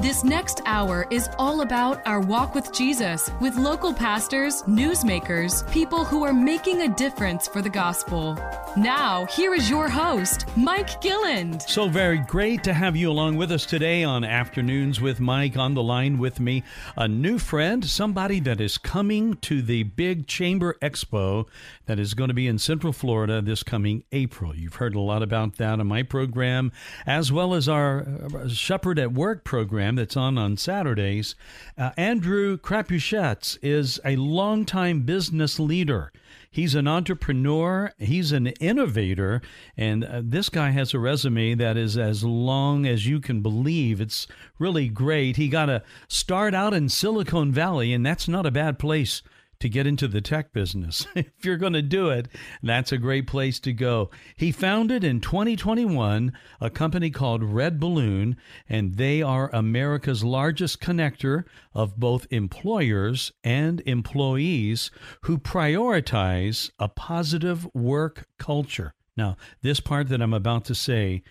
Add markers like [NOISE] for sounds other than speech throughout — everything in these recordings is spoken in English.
This next hour is all about our walk with Jesus with local pastors, newsmakers, people who are making a difference for the gospel. Now, here is your host, Mike Gilland. So very great to have you along with us today on Afternoons with Mike. On the line with me, a new friend, somebody that is coming to the big Chamber Expo that is going to be in Central Florida this coming April. You've heard a lot about that on my program, as well as our uh, Shepherd at Work program program that's on on Saturdays. Uh, Andrew Crapuchettes is a longtime business leader. He's an entrepreneur, he's an innovator, and uh, this guy has a resume that is as long as you can believe. It's really great. He got to start out in Silicon Valley, and that's not a bad place to get into the tech business. [LAUGHS] if you're going to do it, that's a great place to go. He founded in 2021 a company called RedBalloon, and they are America's largest connector of both employers and employees who prioritize a positive work culture. Now, this part that I'm about to say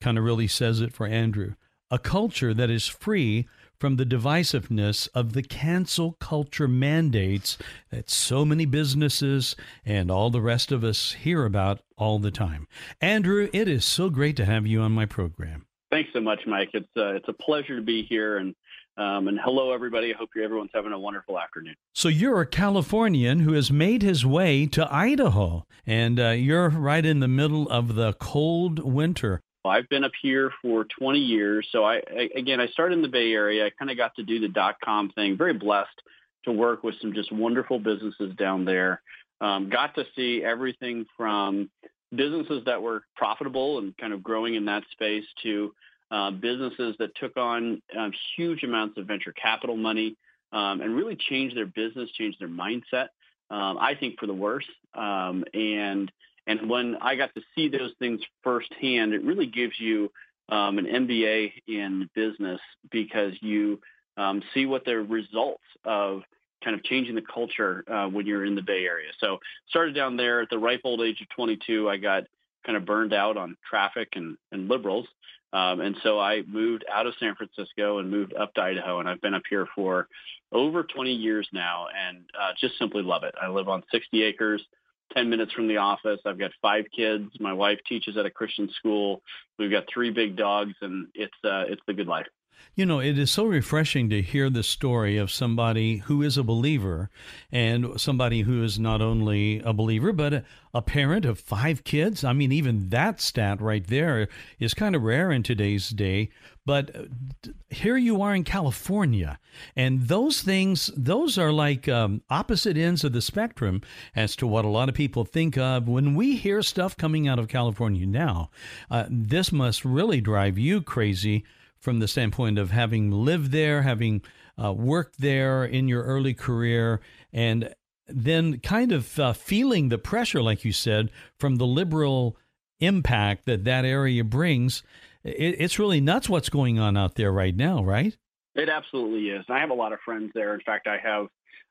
kind of really says it for Andrew. A culture that is free from the divisiveness of the cancel culture mandates that so many businesses and all the rest of us hear about all the time. Andrew, it is so great to have you on my program. Thanks so much, Mike. It's uh, it's a pleasure to be here, and um, and hello, everybody. I hope everyone's having a wonderful afternoon. So you're a Californian who has made his way to Idaho, and uh, you're right in the middle of the cold winter. I've been up here for 20 years. So I, I again, I started in the Bay Area. I kind of got to do the dot com thing. Very blessed to work with some just wonderful businesses down there. Um, got to see everything from businesses that were profitable and kind of growing in that space to uh, businesses that took on um, huge amounts of venture capital money um, and really changed their business, changed their mindset. Um, I think for the worse. Um, and and when I got to see those things firsthand, it really gives you um, an MBA in business because you um, see what the results of kind of changing the culture uh, when you're in the Bay Area. So started down there at the ripe old age of 22. I got kind of burned out on traffic and, and liberals. Um, and so I moved out of San Francisco and moved up to Idaho. And I've been up here for over 20 years now and uh, just simply love it. I live on 60 acres. 10 minutes from the office. I've got five kids. My wife teaches at a Christian school. We've got three big dogs and it's uh, it's the good life. You know, it is so refreshing to hear the story of somebody who is a believer and somebody who is not only a believer, but a, a, parent of five kids. I mean, even that stat right there is kind of rare in today's day. But uh, here you are in California, and those things, those are like um, opposite ends of the spectrum as to what a lot of people think of. When we hear stuff coming out of California now, uh, this must really drive you crazy from the standpoint of having lived there, having uh, worked there in your early career, and then kind of uh, feeling the pressure, like you said, from the liberal impact that that area brings. It, it's really nuts what's going on out there right now, right? It absolutely is. And I have a lot of friends there. In fact, I have,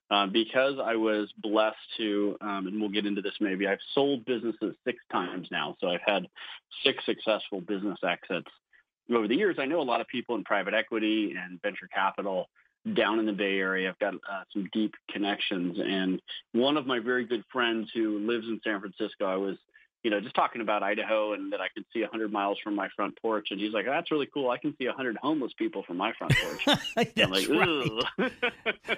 uh, because I was blessed to, um, and we'll get into this maybe, I've sold businesses six times now. So I've had six successful business exits over the years, I know a lot of people in private equity and venture capital down in the Bay Area. I've got uh, some deep connections. And one of my very good friends who lives in San Francisco, I was, you know, just talking about Idaho and that I could see 100 miles from my front porch. And he's like, that's really cool. I can see 100 homeless people from my front porch. [LAUGHS] that's like, right.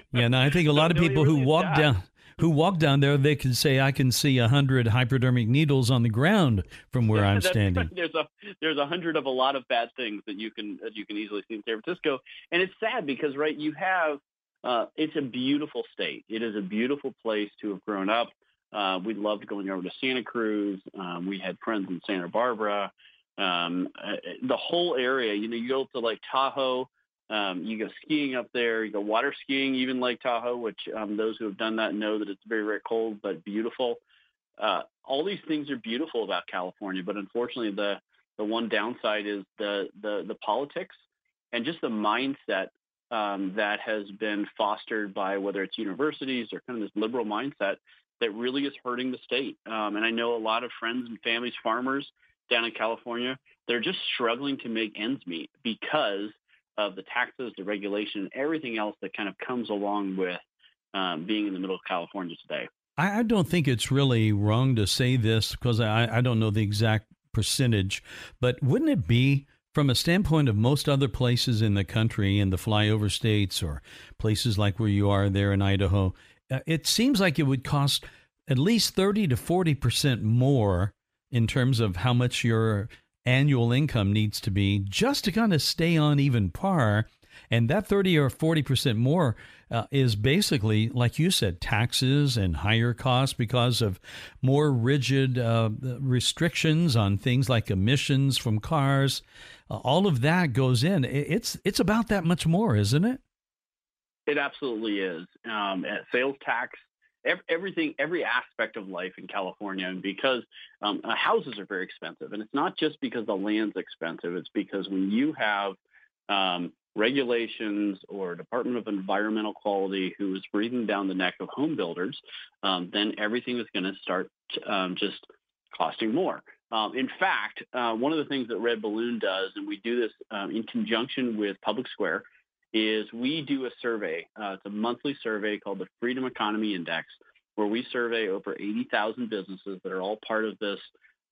[LAUGHS] yeah, no, I think a [LAUGHS] lot of people who walk down who walk down there, they can say, "I can see a hundred hypodermic needles on the ground from where I'm standing." there's a there's a hundred of a lot of bad things that you can that you can easily see in San Francisco, and it's sad because right, you have uh, it's a beautiful state. It is a beautiful place to have grown up. Uh, we loved going over to Santa Cruz. Um, we had friends in Santa Barbara. Um, uh, the whole area, you know, you go to like Tahoe um, you go skiing up there. You go water skiing, even Lake Tahoe, which um, those who have done that know that it's very, very cold but beautiful. Uh, all these things are beautiful about California, but unfortunately, the the one downside is the the the politics and just the mindset um, that has been fostered by whether it's universities or kind of this liberal mindset that really is hurting the state. Um, and I know a lot of friends and families, farmers down in California, they're just struggling to make ends meet because of the taxes, the regulation, everything else that kind of comes along with um, being in the middle of California today. I, don't think it's really wrong to say this because I, I don't know the exact percentage, but wouldn't it be from a standpoint of most other places in the country, in the flyover states or places like where you are there in Idaho, uh, it seems like it would cost at least 30 to 40 percent more in terms of how much your annual income needs to be just to kind of stay on even par. And that 30 or 40 percent more uh, is basically, like you said, taxes and higher costs because of more rigid uh, restrictions on things like emissions from cars. Uh, all of that goes in. It's it's about that much more, isn't it? It absolutely is. Um, sales tax, everything, every aspect of life in California, and because um, uh, houses are very expensive, and it's not just because the land's expensive. It's because when you have um, regulations or Department of Environmental Quality who is breathing down the neck of home builders, um, then everything is going to start um, just costing more. Um, in fact, uh, one of the things that RedBalloon does, and we do this um, in conjunction with Public Square, is we do a survey. Uh, it's a monthly survey called the Freedom Economy Index, where we survey over 80,000 businesses that are all part of this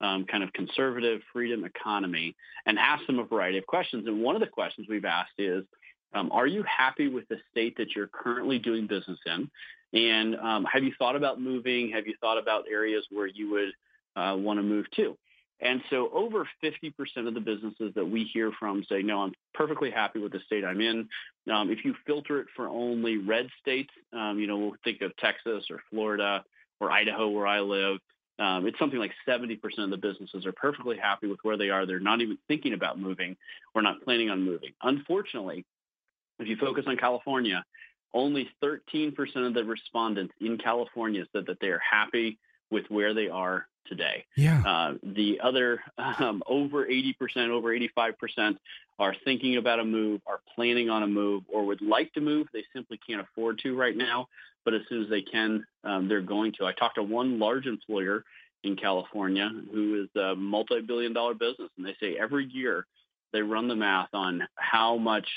um, kind of conservative freedom economy and ask them a variety of questions. And one of the questions we've asked is, um, are you happy with the state that you're currently doing business in? And um, have you thought about moving? Have you thought about areas where you would uh, want to move to? And so over 50% of the businesses that we hear from say, no, I'm perfectly happy with the state I'm in. Um, if you filter it for only red states, um, you know, we'll think of Texas or Florida or Idaho where I live, um, it's something like 70% of the businesses are perfectly happy with where they are. They're not even thinking about moving or not planning on moving. Unfortunately, if you focus on California, only 13% of the respondents in California said that they are happy with where they are today. Yeah. Uh, the other [LAUGHS] um, over 80%, over 85% are thinking about a move, are planning on a move, or would like to move. They simply can't afford to right now but as soon as they can, um, they're going to. I talked to one large employer in California who is a multi-billion dollar business, and they say every year they run the math on how much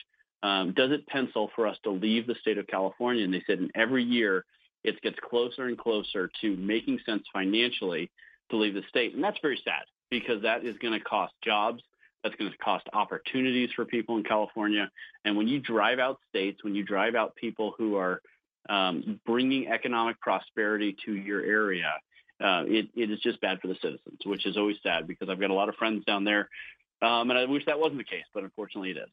um, does it pencil for us to leave the state of California, and they said, in every year it gets closer and closer to making sense financially to leave the state, and that's very sad because that is going to cost jobs. That's going to cost opportunities for people in California. And when you drive out states, when you drive out people who are um, bringing economic prosperity to your area, uh, it, it is just bad for the citizens, which is always sad because I've got a lot of friends down there, um, and I wish that wasn't the case, but unfortunately it is.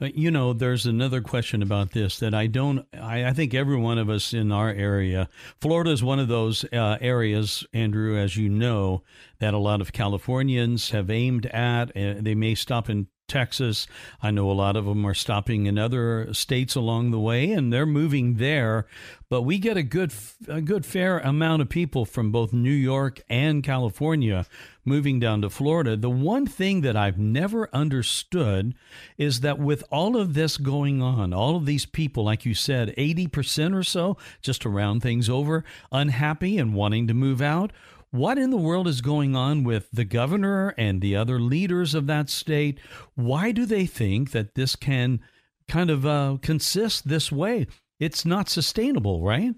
Uh, you know, there's another question about this that I don't. I, I, think every one of us in our area, Florida is one of those uh, areas, Andrew, as you know, that a lot of Californians have aimed at. Uh, they may stop in Texas. I know a lot of them are stopping in other states along the way, and they're moving there. But we get a good, a good fair amount of people from both New York and California moving down to Florida. The one thing that I've never understood is that with all of this going on, all of these people, like you said, 80% or so, just to round things over, unhappy and wanting to move out what in the world is going on with the governor and the other leaders of that state? Why do they think that this can kind of uh, consist this way? It's not sustainable, right?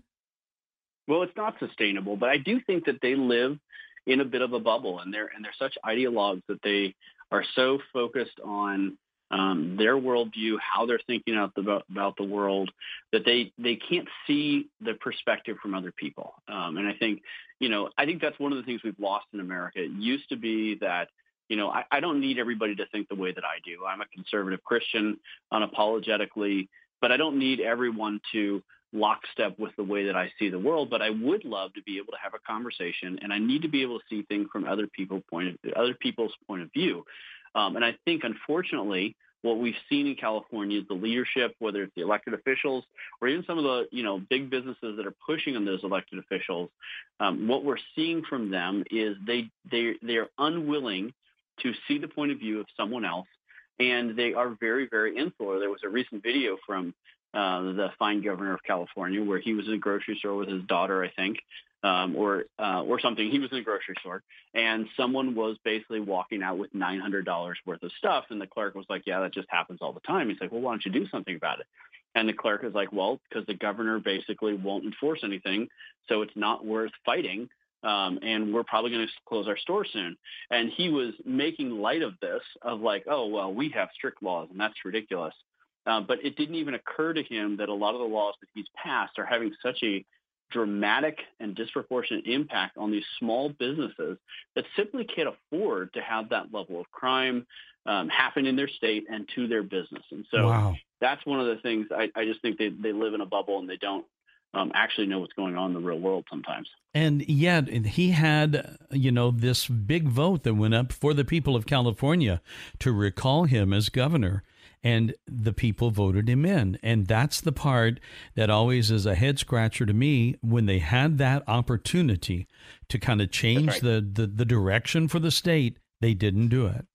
Well, it's not sustainable, but I do think that they live in a bit of a bubble, and they're and they're such ideologues that they are so focused on um, their worldview, how they're thinking about the, about the world, that they they can't see the perspective from other people. Um, and I think, you know, I think that's one of the things we've lost in America. It used to be that, you know, I, I don't need everybody to think the way that I do. I'm a conservative Christian, unapologetically, but I don't need everyone to lockstep with the way that I see the world. But I would love to be able to have a conversation, and I need to be able to see things from other people's point of, other people's point of view. Um, and I think, unfortunately, what we've seen in California is the leadership, whether it's the elected officials or even some of the you know big businesses that are pushing on those elected officials. Um, what we're seeing from them is they they they are unwilling to see the point of view of someone else and they are very, very insular. There was a recent video from uh, the fine governor of California where he was in a grocery store with his daughter, I think, um, or uh, or something. He was in a grocery store, and someone was basically walking out with nine hundred dollars worth of stuff, and the clerk was like, "Yeah, that just happens all the time." He's like, "Well, why don't you do something about it?" And the clerk is like, "Well, because the governor basically won't enforce anything, so it's not worth fighting." Um, and we're probably going to close our store soon. And he was making light of this, of like, oh well, we have strict laws, and that's ridiculous. Uh, but it didn't even occur to him that a lot of the laws that he's passed are having such a dramatic and disproportionate impact on these small businesses that simply can't afford to have that level of crime um, happen in their state and to their business. And so wow. that's one of the things I, I just think they, they live in a bubble and they don't um, actually know what's going on in the real world sometimes. And yet he had, you know, this big vote that went up for the people of California to recall him as governor and the people voted him in. And that's the part that always is a head scratcher to me when they had that opportunity to kind of change right. the, the, the direction for the state, they didn't do it.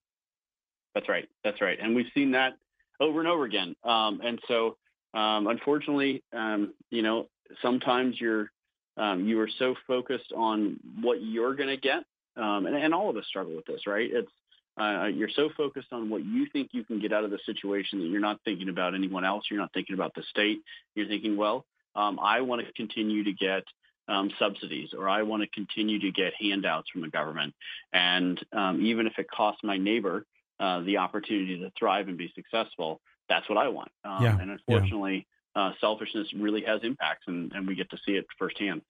That's right. That's right. And we've seen that over and over again. Um, and so, um, unfortunately, um, you know, sometimes you're um, you are so focused on what you're going to get, um, and, and all of us struggle with this, right? It's uh, you're so focused on what you think you can get out of the situation that you're not thinking about anyone else. You're not thinking about the state. You're thinking, well, um, I want to continue to get um, subsidies or I want to continue to get handouts from the government. And um, even if it costs my neighbor uh, the opportunity to thrive and be successful, that's what I want. Um, yeah, and unfortunately, yeah. uh, selfishness really has impacts, and, and we get to see it firsthand.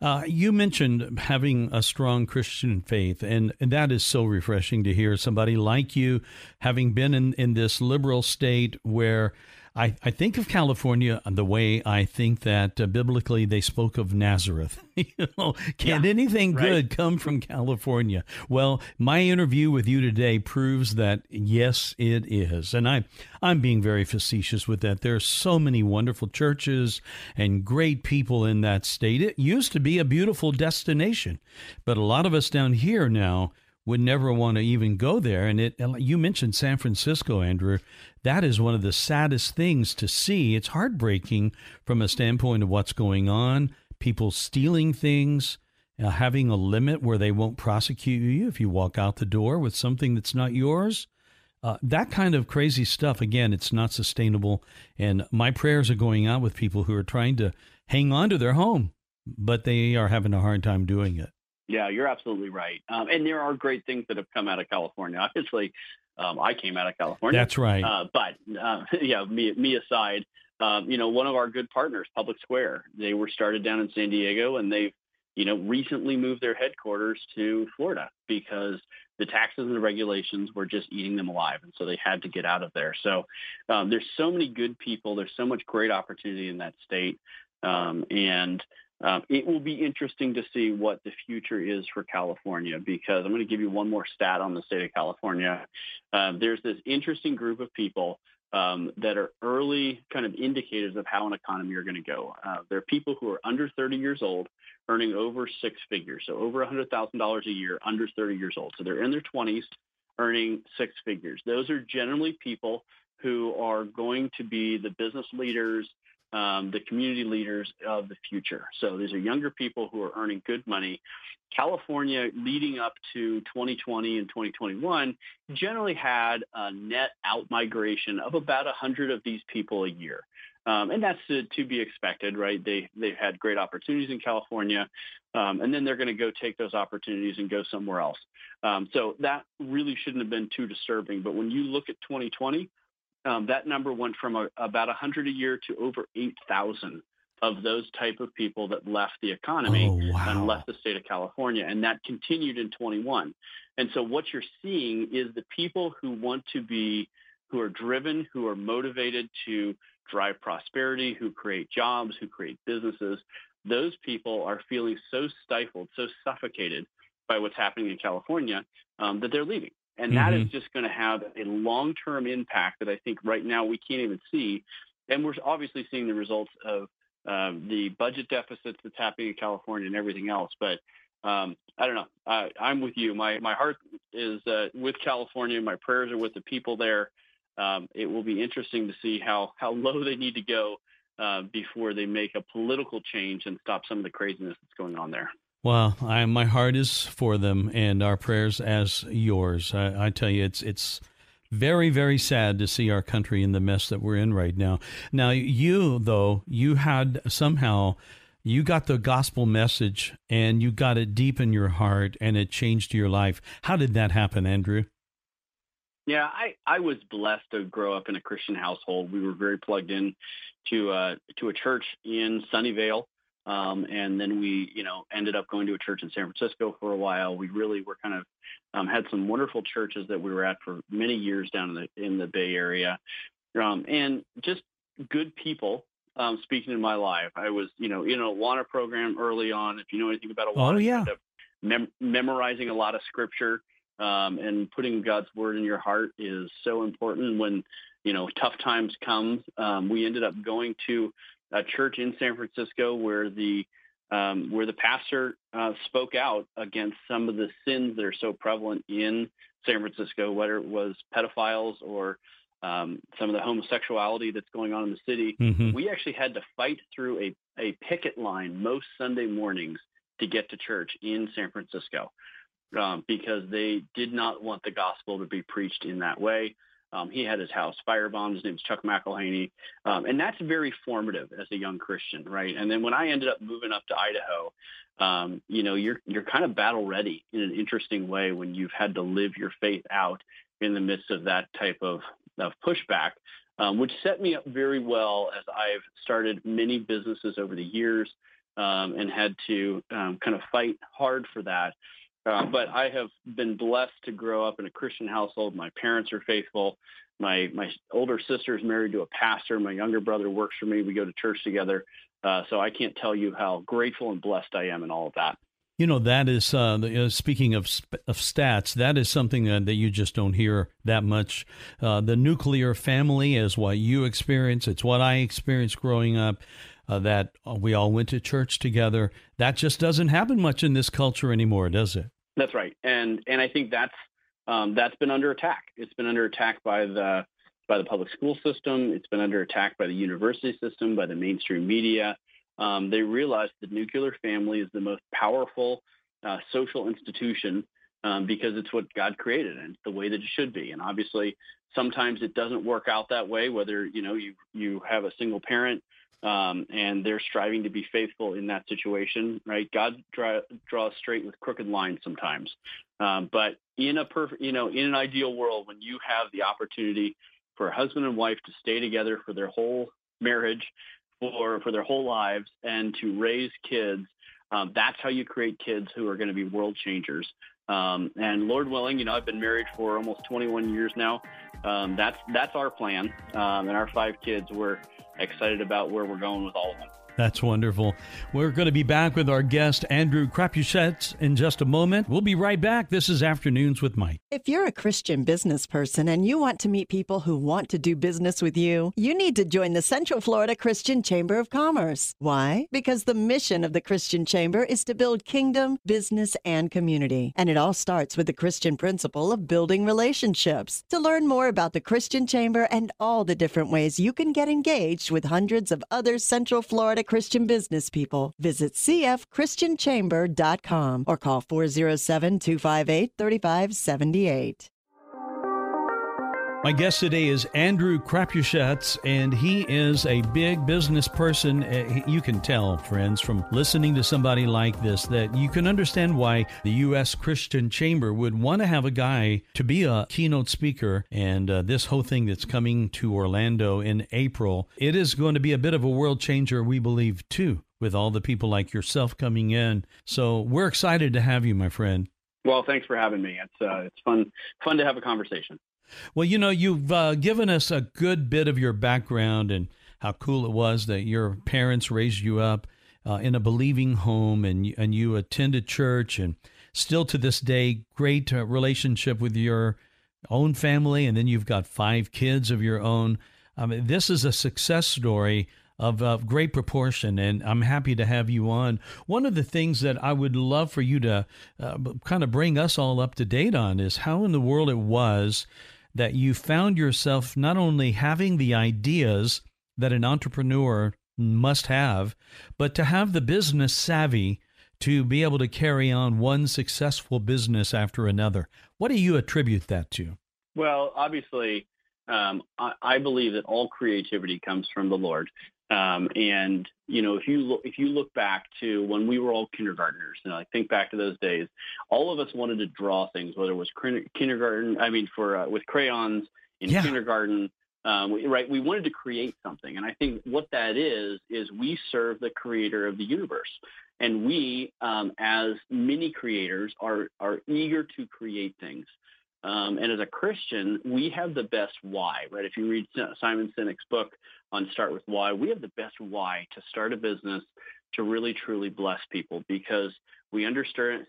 Uh, you mentioned having a strong Christian faith, and, and that is so refreshing to hear somebody like you having been in, in this liberal state where I, I think of California the way I think that uh, biblically they spoke of Nazareth. [LAUGHS] you know, can yeah, anything right. good come from California? Well, my interview with you today proves that yes, it is, and I I'm being very facetious with that. There are so many wonderful churches and great people in that state. It used to be a beautiful destination, but a lot of us down here now would never want to even go there. And it, you mentioned San Francisco, Andrew. That is one of the saddest things to see. It's heartbreaking from a standpoint of what's going on, people stealing things, uh, having a limit where they won't prosecute you if you walk out the door with something that's not yours. Uh, that kind of crazy stuff, again, it's not sustainable. And my prayers are going out with people who are trying to hang on to their home, but they are having a hard time doing it. Yeah, you're absolutely right. Um, and there are great things that have come out of California. [LAUGHS] Obviously, um, I came out of California. That's right. Uh, but uh, [LAUGHS] yeah, me, me aside, um, you know, one of our good partners, Public Square, they were started down in San Diego, and they've, you know, recently moved their headquarters to Florida because the taxes and the regulations were just eating them alive, and so they had to get out of there. So um, there's so many good people. There's so much great opportunity in that state, um, and um, it will be interesting to see what the future is for California because I'm going to give you one more stat on the state of California. Uh, there's this interesting group of people um, that are early kind of indicators of how an economy are going to go. Uh, there are people who are under 30 years old earning over six figures, so over $100,000 a year under 30 years old. So they're in their 20s earning six figures. Those are generally people who are going to be the business leaders um, the community leaders of the future. So these are younger people who are earning good money. California, leading up to 2020 and 2021, generally had a net out migration of about 100 of these people a year. Um, and that's to, to, be expected, right? They they've had great opportunities in California, um, and then they're going to go take those opportunities and go somewhere else. Um, so that really shouldn't have been too disturbing. But when you look at 2020, um, that number went from a, about 100 a year to over 8,000 of those type of people that left the economy oh, wow. and left the state of California. And that continued in 21. And so what you're seeing is the people who want to be, who are driven, who are motivated to drive prosperity, who create jobs, who create businesses, those people are feeling so stifled, so suffocated by what's happening in California um, that they're leaving. And mm-hmm. that is mm-hmm. just going to have a long-term impact that I think right now we can't even see. And we're obviously seeing the results of um, the budget deficits that's happening in California and everything else. But um, I don't know. I, I'm with you. My my heart is uh, with California. My prayers are with the people there. Um, it will be interesting to see how how low they need to go uh, before they make a political change and stop some of the craziness that's going on there. Well, I, my heart is for them, and our prayers as yours. I, I tell you, it's it's very very sad to see our country in the mess that we're in right now. Now, you though, you had somehow you got the gospel message and you got it deep in your heart and it changed your life. How did that happen, Andrew? Yeah, I, I was blessed to grow up in a Christian household. We were very plugged in to uh, to a church in Sunnyvale, um, and then we, you know, ended up going to a church in San Francisco for a while. We really were kind of um, had some wonderful churches that we were at for many years down in the in the Bay Area, um, and just good people um, speaking in my life. I was, you know, in a Awana program early on. If you know anything about Awana, oh yeah, mem- memorizing a lot of scripture um, and putting God's word in your heart is so important. When you know tough times come, um, we ended up going to a church in San Francisco where the um, where the pastor uh, spoke out against some of the sins that are so prevalent in San Francisco, whether it was pedophiles or um, some of the homosexuality that's going on in the city. Mm-hmm. We actually had to fight through a, a picket line most Sunday mornings to get to church in San Francisco um, because they did not want the gospel to be preached in that way. Um, he had his house firebombed. His name's Chuck McIlhenny. Um, and that's very formative as a young Christian, right? And then when I ended up moving up to Idaho, um, you know, you're you're kind of battle ready in an interesting way when you've had to live your faith out in the midst of that type of of pushback, um, which set me up very well as I've started many businesses over the years um, and had to um, kind of fight hard for that. Uh, but I have been blessed to grow up in a Christian household. My parents are faithful. My my older sister is married to a pastor. My younger brother works for me. We go to church together. Uh, so I can't tell you how grateful and blessed I am in all of that. You know, that is, uh, speaking of, of stats, that is something uh, that you just don't hear that much. Uh, the nuclear family is what you experience. It's what I experienced growing up, uh, that we all went to church together. That just doesn't happen much in this culture anymore, does it? That's right. And, and I think that's, um, that's been under attack. It's been under attack by the, by the public school system. It's been under attack by the university system, by the mainstream media um, they realize the nuclear family is the most powerful uh, social institution um, because it's what God created and the way that it should be. And obviously, sometimes it doesn't work out that way. Whether you know you you have a single parent um, and they're striving to be faithful in that situation, right? God draw, draws straight with crooked lines sometimes. Um, but in a perfect, you know, in an ideal world, when you have the opportunity for a husband and wife to stay together for their whole marriage for for their whole lives and to raise kids. Um, that's how you create kids who are going to be world changers. Um, and Lord willing, you know, I've been married for almost 21 years now. Um, that's that's our plan, um, and our five kids. We're excited about where we're going with all of them. That's wonderful. We're going to be back with our guest, Andrew Crapuchettes, in just a moment. We'll be right back. This is Afternoons with Mike. If you're a Christian business person and you want to meet people who want to do business with you, you need to join the Central Florida Christian Chamber of Commerce. Why? Because the mission of the Christian Chamber is to build kingdom, business, and community. And it all starts with the Christian principle of building relationships. To learn more about the Christian Chamber and all the different ways you can get engaged with hundreds of other Central Florida Christian business people. Visit cfchristianchamber.com or call 407 258 3578. My guest today is Andrew Crapuchettes, and he is a big business person. Uh, you can tell, friends, from listening to somebody like this, that you can understand why the U.S. Christian Chamber would want to have a guy to be a keynote speaker. And uh, this whole thing that's coming to Orlando in April, it is going to be a bit of a world changer, we believe, too, with all the people like yourself coming in. So we're excited to have you, my friend. Well, thanks for having me. It's uh, it's fun fun to have a conversation. Well, you know, you've uh, given us a good bit of your background and how cool it was that your parents raised you up uh, in a believing home and and you attended church and still to this day great uh, relationship with your own family and then you've got five kids of your own. Mean, this is a success story of uh, great proportion, and I'm happy to have you on. One of the things that I would love for you to uh, kind of bring us all up to date on is how in the world it was that you found yourself not only having the ideas that an entrepreneur must have, but to have the business savvy to be able to carry on one successful business after another. What do you attribute that to? Well, obviously, um, I, I, believe that all creativity comes from the Lord. Um, and you know, if you look, if you look back to when we were all kindergartners, and I think back to those days, all of us wanted to draw things, whether it was kindergarten, I mean, for uh, with crayons in yeah. kindergarten, um, we, right? We wanted to create something, and I think what that is is we serve the Creator of the universe, and we, um, as many creators, are are eager to create things. Um, and as a Christian, we have the best why, right? If you read Simon Sinek's book on Start with Why, we have the best why to start a business to really truly bless people because we understand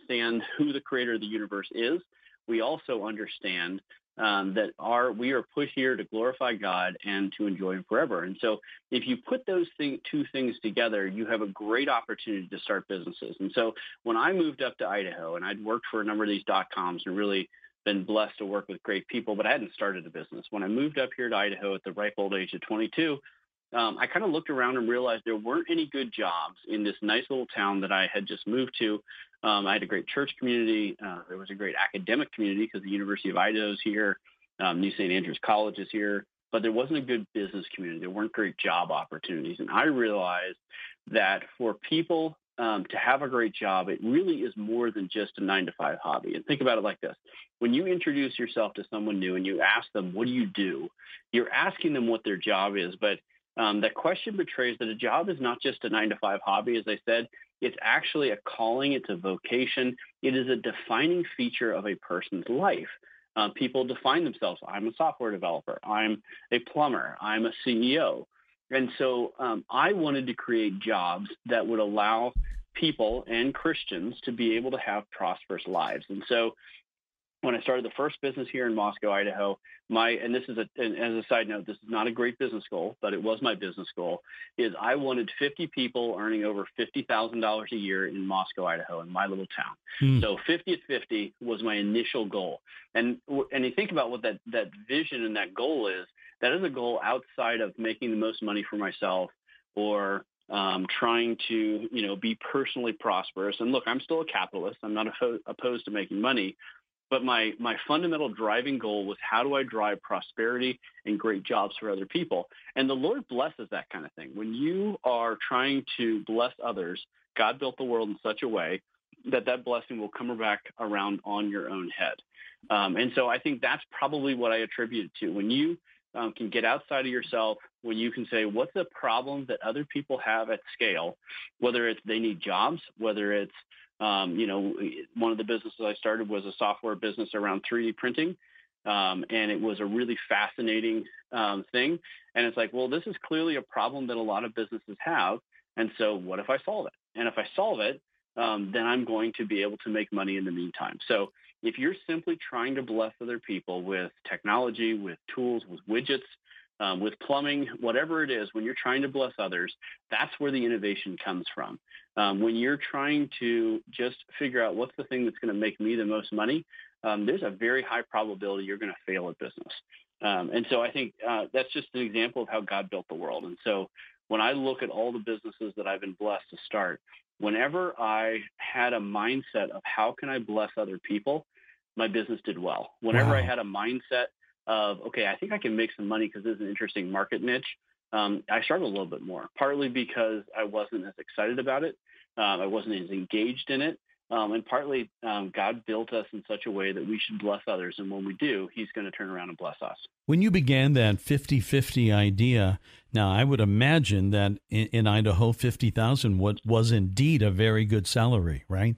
who the creator of the universe is. We also understand um, that are we are put here to glorify God and to enjoy Him forever. And so, if you put those thing, two things together, you have a great opportunity to start businesses. And so, when I moved up to Idaho, and I'd worked for a number of these dot coms and really been blessed to work with great people, but I hadn't started a business. When I moved up here to Idaho at the ripe old age of 22, um, I kind of looked around and realized there weren't any good jobs in this nice little town that I had just moved to. Um, I had a great church community. Uh, there was a great academic community because the University of Idaho is here. Um, New St. Andrews College is here. But there wasn't a good business community. There weren't great job opportunities. And I realized that for people um, to have a great job, it really is more than just a nine to five hobby. And think about it like this. When you introduce yourself to someone new and you ask them, what do you do? You're asking them what their job is, but um, that question betrays that a job is not just a nine to five hobby. As I said, it's actually a calling. It's a vocation. It is a defining feature of a person's life. Uh, people define themselves. I'm a software developer. I'm a plumber. I'm a CEO. And so um, I wanted to create jobs that would allow people and Christians to be able to have prosperous lives. And so when I started the first business here in Moscow, Idaho, my and this is a and as a side note, this is not a great business goal, but it was my business goal. Is I wanted 50 people earning over fifty thousand dollars a year in Moscow, Idaho, in my little town. Hmm. So 50 at 50 was my initial goal. And and you think about what that that vision and that goal is. That is a goal outside of making the most money for myself or um, trying to you know be personally prosperous. And look, I'm still a capitalist. I'm not opposed to making money, but my, my fundamental driving goal was how do I drive prosperity and great jobs for other people? And the Lord blesses that kind of thing. When you are trying to bless others, God built the world in such a way that that blessing will come back around on your own head. Um, and so I think that's probably what I attribute it to. When you um, can get outside of yourself, when you can say, what's the problem that other people have at scale, whether it's they need jobs, whether it's um, you know, one of the businesses I started was a software business around 3D printing. Um, and it was a really fascinating um, thing. And it's like, well, this is clearly a problem that a lot of businesses have. And so what if I solve it? And if I solve it, um, then I'm going to be able to make money in the meantime. So if you're simply trying to bless other people with technology, with tools, with widgets, um, with plumbing, whatever it is, when you're trying to bless others, that's where the innovation comes from. Um, when you're trying to just figure out what's the thing that's going to make me the most money, um, there's a very high probability you're going to fail at business. Um, and so I think uh, that's just an example of how God built the world. And so when I look at all the businesses that I've been blessed to start, whenever I had a mindset of how can I bless other people, my business did well. Whenever wow. I had a mindset of, okay, I think I can make some money because this is an interesting market niche, um, I struggled a little bit more, partly because I wasn't as excited about it. Um, I wasn't as engaged in it. Um, and partly um, God built us in such a way that we should bless others. And when we do, he's going to turn around and bless us. When you began that 50 50 idea, now I would imagine that in, in Idaho, 50,000 was indeed a very good salary, right?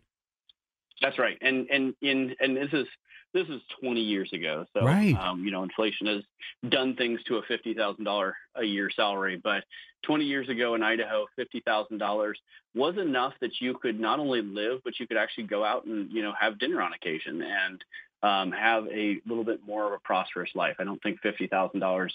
That's right. And, and, in, and this is, this is 20 years ago. So, right. um, you know, inflation has done things to a $50,000 a year salary. But 20 years ago in Idaho, $50,000 was enough that you could not only live, but you could actually go out and, you know, have dinner on occasion and um, have a little bit more of a prosperous life. I don't think $50,000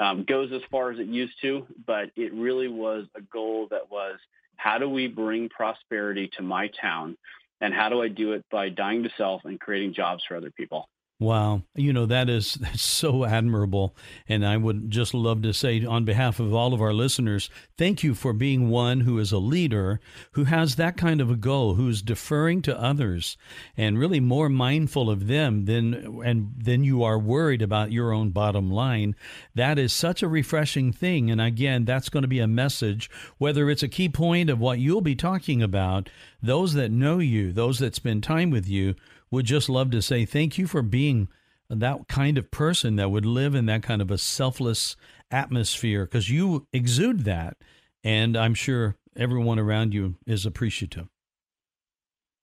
um, goes as far as it used to, but it really was a goal that was how do we bring prosperity to my town and how do I do it by dying to self and creating jobs for other people? Wow. You know, that is [LAUGHS] that's so admirable. And I would just love to say, on behalf of all of our listeners, thank you for being one who is a leader, who has that kind of a goal, who's deferring to others and really more mindful of them than, and then you are worried about your own bottom line. That is such a refreshing thing. And again, that's going to be a message, whether it's a key point of what you'll be talking about, those that know you, those that spend time with you, would just love to say thank you for being that kind of person that would live in that kind of a selfless atmosphere because you exude that. And I'm sure everyone around you is appreciative.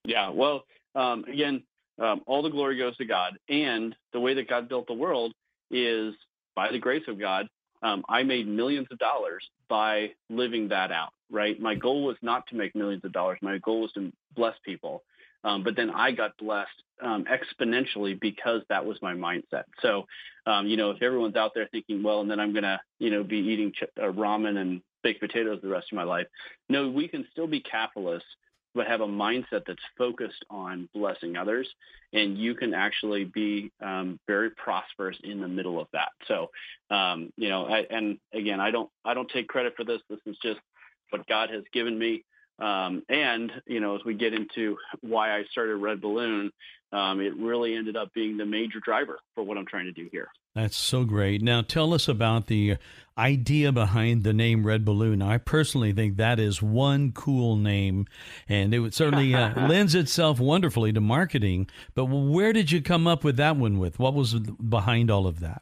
Yeah. Well, um, again, um, all the glory goes to God. And the way that God built the world is by the grace of God. Um, I made millions of dollars by living that out, right? My goal was not to make millions of dollars. My goal was to bless people. Um, but then I got blessed um, exponentially because that was my mindset. So, um, you know, if everyone's out there thinking, well, and then I'm going to, you know, be eating ch- uh, ramen and baked potatoes the rest of my life. No, we can still be capitalists, but have a mindset that's focused on blessing others. And you can actually be um, very prosperous in the middle of that. So, um, you know, I, and again, I don't, I don't take credit for this. This is just what God has given me. Um, and, you know, as we get into why I started RedBalloon, um, it really ended up being the major driver for what I'm trying to do here. That's so great. Now, tell us about the idea behind the name RedBalloon. I personally think that is one cool name, and it certainly uh, [LAUGHS] lends itself wonderfully to marketing. But where did you come up with that one? With what was behind all of that?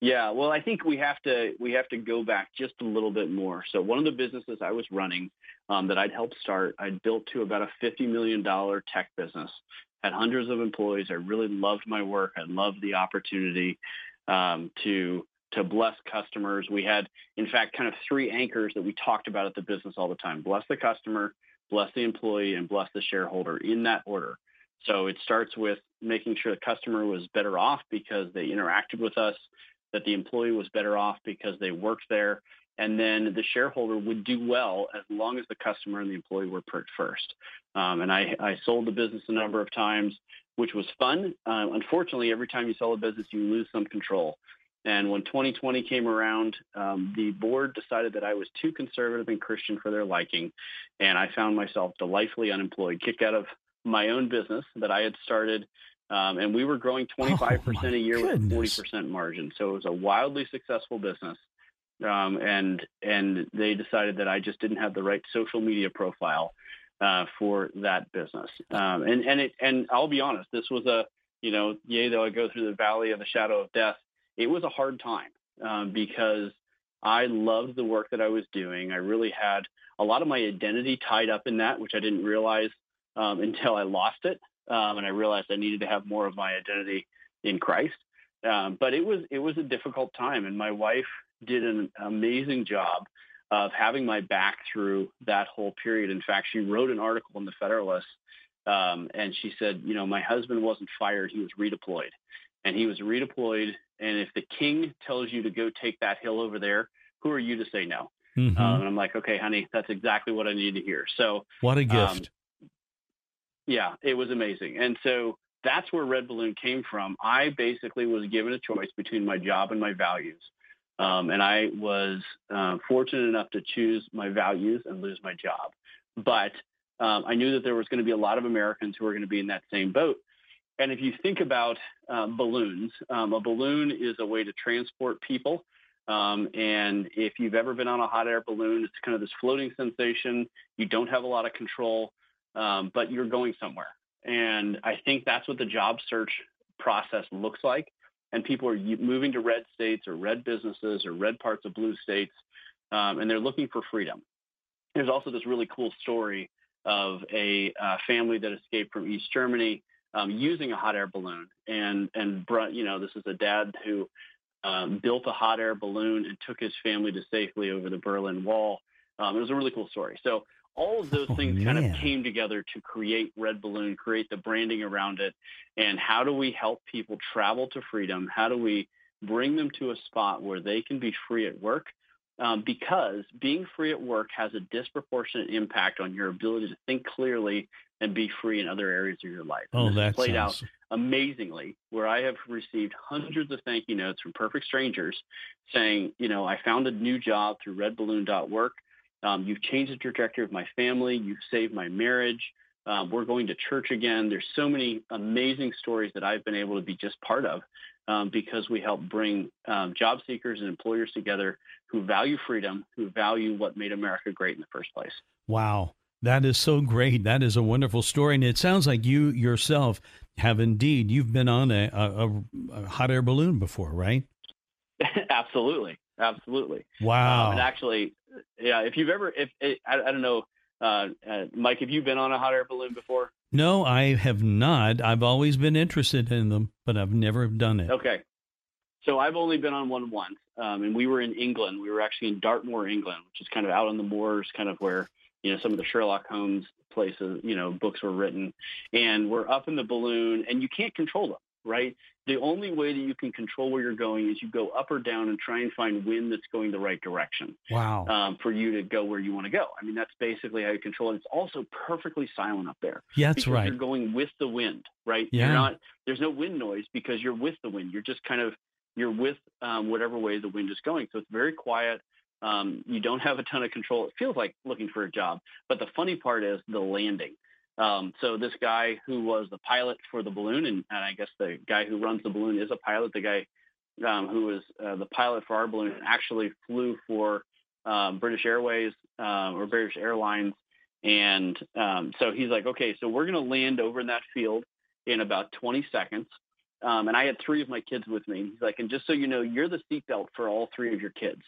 Yeah, well, I think we have to we have to go back just a little bit more. So one of the businesses I was running um, that I'd helped start, I'd built to about a fifty million dollar tech business. Had hundreds of employees. I really loved my work. I loved the opportunity um, to to bless customers. We had, in fact, kind of three anchors that we talked about at the business all the time: bless the customer, bless the employee, and bless the shareholder. In that order. So it starts with making sure the customer was better off because they interacted with us that the employee was better off because they worked there, and then the shareholder would do well as long as the customer and the employee were put first. Um, and I, I, sold the business a number of times, which was fun. Uh, unfortunately, every time you sell a business, you lose some control. And when 2020 came around, um, the board decided that I was too conservative and Christian for their liking, and I found myself delightfully unemployed, kicked out of my own business that I had started um, and we were growing 25% [LAUGHS] oh, a year goodness. with 40% margin. So it was a wildly successful business. Um, and and they decided that I just didn't have the right social media profile uh, for that business. Um, and and it and I'll be honest, this was a you know, yea though I go through the valley of the shadow of death, it was a hard time um, because I loved the work that I was doing. I really had a lot of my identity tied up in that, which I didn't realize um, [LAUGHS] until I lost it um, and I realized I needed to have more of my identity in Christ. Um, but it was it was a difficult time, and my wife did an amazing job of having my back through that whole period. In fact, she wrote an article in the Federalist, um, and she said, you know, my husband wasn't fired; he was redeployed, and he was redeployed. And if the king tells you to go take that hill over there, who are you to say no? Mm-hmm. Um, and I'm like, okay, honey, that's exactly what I need to hear. So what a um, gift. Yeah, it was amazing. And so that's where RedBalloon came from. I basically was given a choice between my job and my values. Um, and I was uh, fortunate enough to choose my values and lose my job. But um, I knew that there was going to be a lot of Americans who were going to be in that same boat. And if you think about uh, balloons, um, a balloon is a way to transport people. Um, and if you've ever been on a hot air balloon, it's kind of this floating sensation. You don't have a lot of control um, but you're going somewhere. And I think that's what the job search process looks like. And people are moving to red states or red businesses or red parts of blue states, um, and they're looking for freedom. There's also this really cool story of a uh, family that escaped from East Germany um, using a hot air balloon. And, and you know, this is a dad who um, built a hot air balloon and took his family to safely over the Berlin Wall. Um, it was a really cool story. So all of those oh, things kind of came together to create RedBalloon, create the branding around it. And how do we help people travel to freedom? How do we bring them to a spot where they can be free at work um, because being free at work has a disproportionate impact on your ability to think clearly and be free in other areas of your life. Oh, that's played sounds... out amazingly, where I have received hundreds of thank you notes from perfect strangers saying, you know, I found a new job through redballoon.work. Um, you've changed the trajectory of my family. You've saved my marriage. Um, we're going to church again. There's so many amazing stories that I've been able to be just part of um, because we help bring um, job seekers and employers together who value freedom, who value what made America great in the first place. Wow. That is so great. That is a wonderful story. And it sounds like you yourself have indeed, you've been on a, a, a hot air balloon before, right? [LAUGHS] Absolutely. Absolutely. Wow. Um, and actually, yeah, if you've ever, if I, I don't know, uh, uh, Mike, have you been on a hot air balloon before? No, I have not. I've always been interested in them, but I've never done it. Okay. So I've only been on one once, um, and we were in England. We were actually in Dartmoor, England, which is kind of out on the moors, kind of where you know some of the Sherlock Holmes places, you know, books were written, and we're up in the balloon, and you can't control them, right? The only way that you can control where you're going is you go up or down and try and find wind that's going the right direction. Wow. Um, for you to go where you want to go. I mean, that's basically how you control it. It's also perfectly silent up there. Yeah, that's right. You're going with the wind, right? Yeah. You're not. There's no wind noise because you're with the wind. You're just kind of you're with um, whatever way the wind is going. So it's very quiet. Um, you don't have a ton of control. It feels like looking for a job. But the funny part is the landing. Um, so this guy who was the pilot for the balloon, and, and, I guess the guy who runs the balloon is a pilot. The guy um, who was uh, the pilot for our balloon actually flew for um, British Airways uh, or British Airlines. And um, so he's like, okay, so we're going to land over in that field in about 20 seconds. Um, and I had three of my kids with me. He's like, and just so you know, you're the seatbelt for all three of your kids.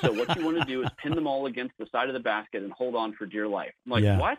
So what you want to do is pin them all against the side of the basket and hold on for dear life. I'm like, Yeah. what?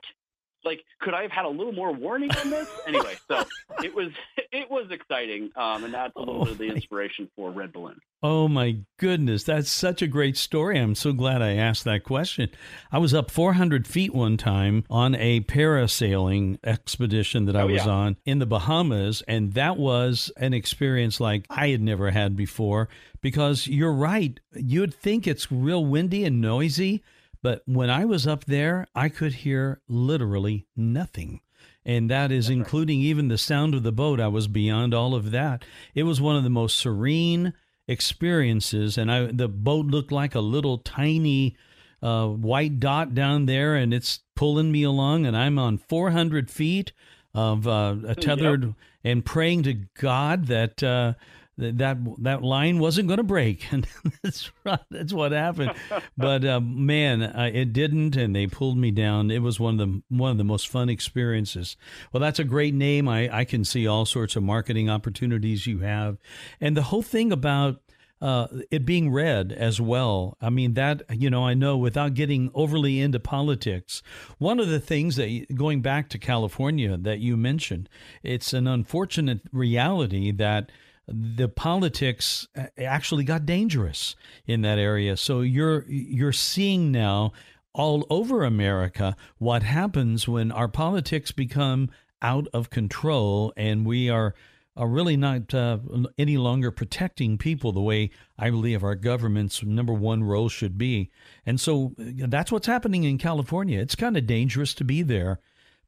Like, could I have had a little more warning on this? [LAUGHS] anyway, so it was [LAUGHS] it was exciting, um, and that's a little Oh, bit of the inspiration for RedBalloon. Oh my goodness, that's such a great story. I'm so glad I asked that question. I was up 400 feet one time on a parasailing expedition that I Oh, was yeah. on in the Bahamas, and that was an experience like I had never had before because you're right. You'd think it's real windy and noisy, but when I was up there, I could hear literally nothing. And that is including even the sound of the boat. I was beyond all of that. It was one of the most serene experiences, and I the boat looked like a little tiny uh, white dot down there, and it's pulling me along, and I'm on 400 feet of uh, a tethered and praying to God that. Uh, that that line wasn't going to break, [LAUGHS] and that's that's what happened. But uh, man, it didn't, and they pulled me down. It was one of the one of the most fun experiences. Well, that's a great name. I I can see all sorts of marketing opportunities you have, and the whole thing about uh, it being red as well. I mean, that, you know, I know without getting overly into politics, one of the things that, going back to California that you mentioned, it's an unfortunate reality that the politics uh, actually got dangerous in that area. So you're you're seeing now all over America what happens when our politics become out of control and we are are really not uh, any longer protecting people the way I believe our government's number one role should be. And so uh, that's what's happening in California. It's kind of dangerous to be there.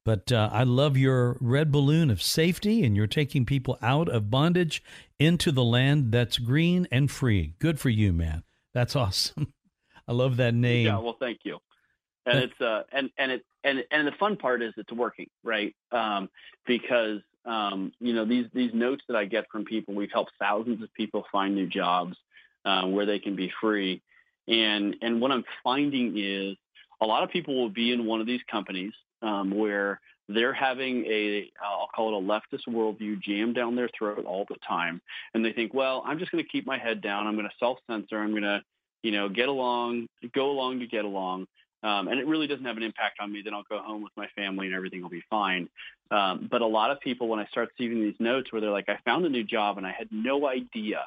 But uh, I love your red balloon of safety, and you're taking people out of bondage into the land that's green and free. Good for you, man. That's [LAUGHS] awesome. I love that name. Yeah, well, thank you. And it's uh, and and it and and the fun part is it's working, right? Um, because um, you know these these notes that I get from people, we've helped thousands of people find new jobs uh, where they can be free, and and what I'm finding is a lot of people will be in one of these companies um, where they're having a I'll call it a leftist worldview jammed down their throat all the time, and they think, well, I'm just going to keep my head down. I'm going to self censor. I'm going to you know get along, go along to get along. Um, and it really doesn't have an impact on me. Then I'll go home with my family and everything will be fine. Um, but a lot of people, when I start seeing these notes where they're like, I found a new job and I had no idea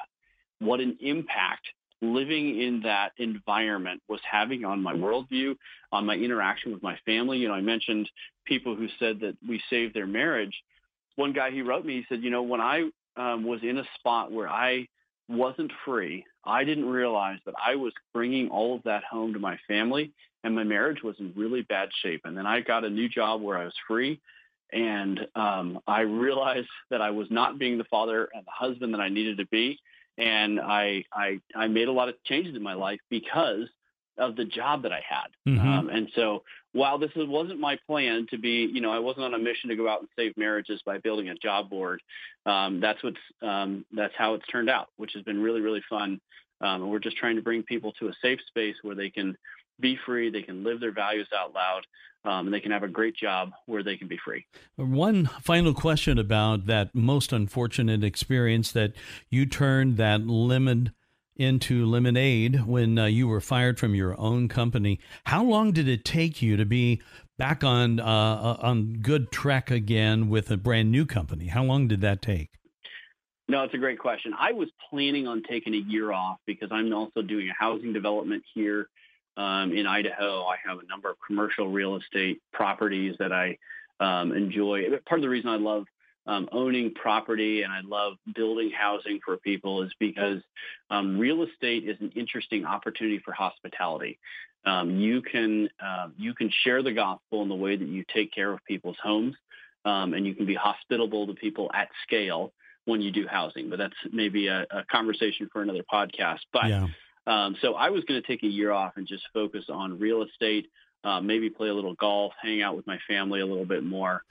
what an impact living in that environment was having on my worldview, on my interaction with my family. You know, I mentioned people who said that we saved their marriage. One guy he wrote me, he said, you know, when I um, was in a spot where I wasn't free, I didn't realize that I was bringing all of that home to my family and my marriage was in really bad shape. And then I got a new job where I was free and um, I realized that I was not being the father and the husband that I needed to be. And I, I, I made a lot of changes in my life because of the job that I had. Mm-hmm. Um, and so while this wasn't my plan to be, you know, I wasn't on a mission to go out and save marriages by building a job board. Um, that's what's, um, that's how it's turned out, which has been really, really fun. Um, and we're just trying to bring people to a safe space where they can be free, they can live their values out loud, um, and they can have a great job where they can be free. One final question about that most unfortunate experience that you turned that lemon into lemonade when uh, you were fired from your own company. How long did it take you to be back on uh, uh on good track again with a brand new company? How long did that take? No, it's a great question. I was planning on taking a year off because I'm also doing a housing development here um, in Idaho. I have a number of commercial real estate properties that I um, enjoy. Part of the reason I love um, owning property and I love building housing for people is because um, real estate is an interesting opportunity for hospitality. Um, you can uh, you can share the gospel in the way that you take care of people's homes, um, and you can be hospitable to people at scale when you do housing. But that's maybe a, a conversation for another podcast. But yeah. Um, so I was going to take a year off and just focus on real estate, uh, maybe play a little golf, hang out with my family a little bit more.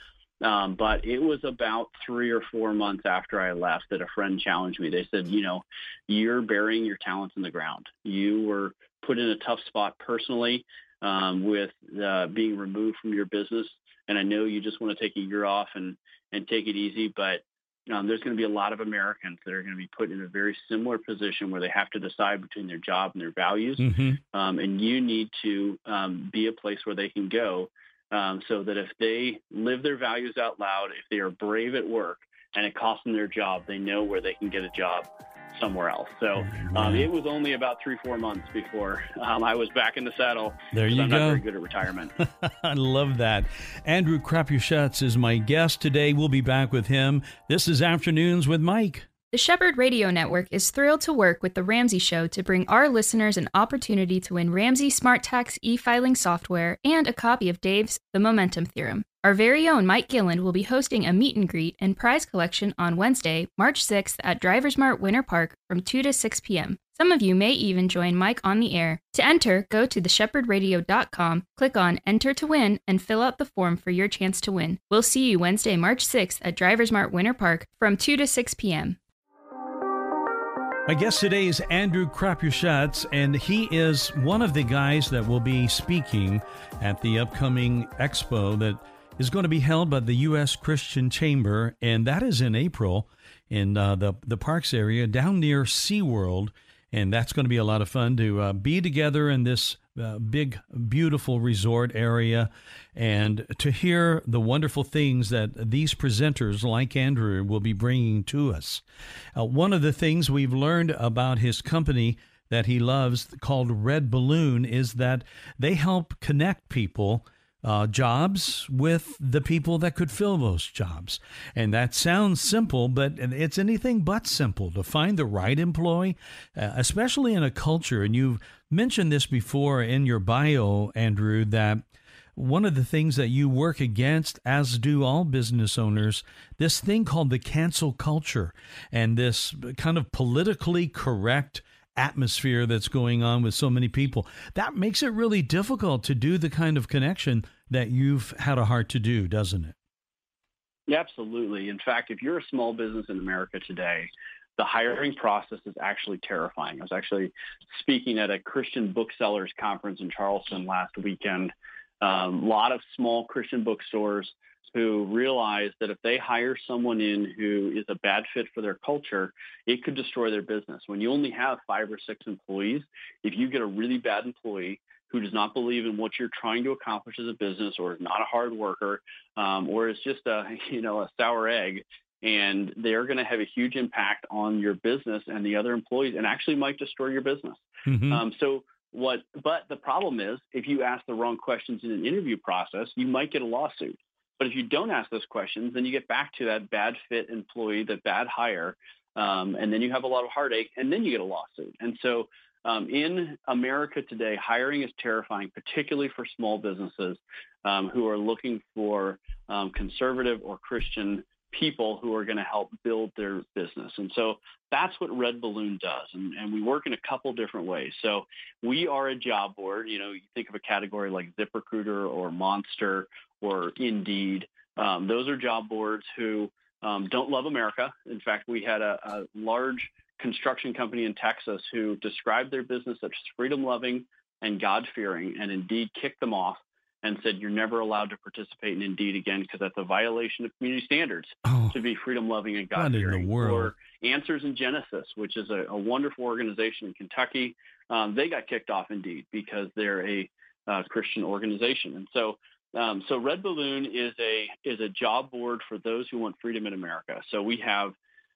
Um, but it was about three or four months after I left that a friend challenged me. They said, you know, you're burying your talents in the ground. You were put in a tough spot personally um, with uh, being removed from your business. And I know you just want to take a year off and, and take it easy, but um, there's going to be a lot of Americans that are going to be put in a very similar position where they have to decide between their job and their values. Mm-hmm. Um, and you need to um, be a place where they can go um, so that if they live their values out loud, if they are brave at work and it costs them their job, they know where they can get a job somewhere else. So um, it was only about three, four months before um, I was back in the saddle. There you I'm go. Not very good at retirement. [LAUGHS] I love that. Andrew Crapuchettes is my guest today. We'll be back with him. This is Afternoons with Mike. The Shepherd Radio Network is thrilled to work with The Ramsey Show to bring our listeners an opportunity to win Ramsey Smart Tax e filing software and a copy of Dave's The Momentum Theorem. Our very own Mike Gilland will be hosting a meet and greet and prize collection on Wednesday, March 6th at Drivers Mart Winter Park from 2 to 6 p.m. Some of you may even join Mike on the air. To enter, go to theshepherdradio.com, click on Enter to Win, and fill out the form for your chance to win. We'll see you Wednesday, March 6th at Drivers Mart Winter Park from 2 to 6 p.m. My guest today is Andrew Crapuchettes, and he is one of the guys that will be speaking at the upcoming expo that is going to be held by the U.S. Christian Chamber, and that is in April in uh, the the parks area down near SeaWorld, and that's going to be a lot of fun to uh, be together in this uh, big, beautiful resort area, and to hear the wonderful things that these presenters, like Andrew, will be bringing to us. Uh, one of the things we've learned about his company that he loves, called RedBalloon, is that they help connect people. Uh, jobs with the people that could fill those jobs. And that sounds simple, but it's anything but simple to find the right employee, uh, especially in a culture. And you've mentioned this before in your bio, Andrew, that one of the things that you work against, as do all business owners, this thing called the cancel culture and this kind of politically correct atmosphere that's going on with so many people. That makes it really difficult to do the kind of connection that you've had a heart to do, doesn't it? Absolutely. In fact, if you're a small business in America today, the hiring process is actually terrifying. I was actually speaking at a Christian booksellers conference in Charleston last weekend. A um, lot of small Christian bookstores who realize that if they hire someone in who is a bad fit for their culture, it could destroy their business. When you only have five or six employees, if you get a really bad employee who does not believe in what you're trying to accomplish as a business or is not a hard worker um, or is just a [LAUGHS] you know a sour egg and they're going to have a huge impact on your business and the other employees and actually might destroy your business. Mm-hmm. Um, so what, but the problem is if you ask the wrong questions in an interview process, you might get a lawsuit. But if you don't ask those questions, then you get back to that bad fit employee, that bad hire, um, and then you have a lot of heartache, and then you get a lawsuit. And so um, in America today, hiring is terrifying, particularly for small businesses um, who are looking for um, conservative or Christian people who are going to help build their business. And so that's what RedBalloon does. And, and, we work in a couple different ways. So we are a job board. You know, you think of a category like ZipRecruiter or Monster or Indeed. Um, those are job boards who um, don't love America. In fact, we had a, a large construction company in Texas who described their business as freedom-loving and God-fearing, and Indeed kicked them off and said you're never allowed to participate in Indeed again because that's a violation of community standards oh, to be freedom-loving and God-fearing. Or Answers in Genesis, which is a, a wonderful organization in Kentucky, um, they got kicked off Indeed because they're a uh, Christian organization, and so. Um, so RedBalloon is a is a job board for those who want freedom in America. So we have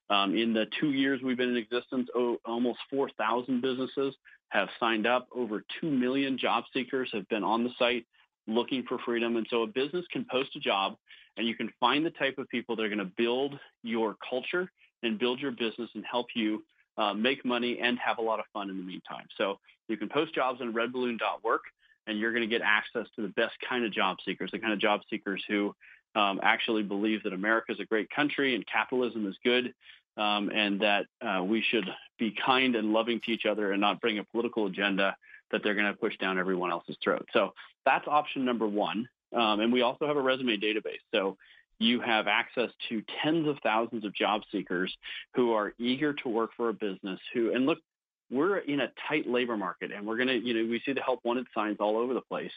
um, in the two years we've been in existence, almost 4,000 businesses have signed up. Over 2 million job seekers have been on the site looking for freedom. And so a business can post a job and you can find the type of people that are going to build your culture and build your business and help you uh, make money and have a lot of fun in the meantime. So you can post jobs on redballoon.work and you're going to get access to the best kind of job seekers, the kind of job seekers who um, actually believe that America is a great country and capitalism is good um, and that uh, we should be kind and loving to each other and not bring a political agenda that they're going to push down everyone else's throat. So that's option number one. Um, and we also have a resume database. So you have access to tens of thousands of job seekers who are eager to work for a business who, and look, we're in a tight labor market and we're going to, you know, we see the help wanted signs all over the place.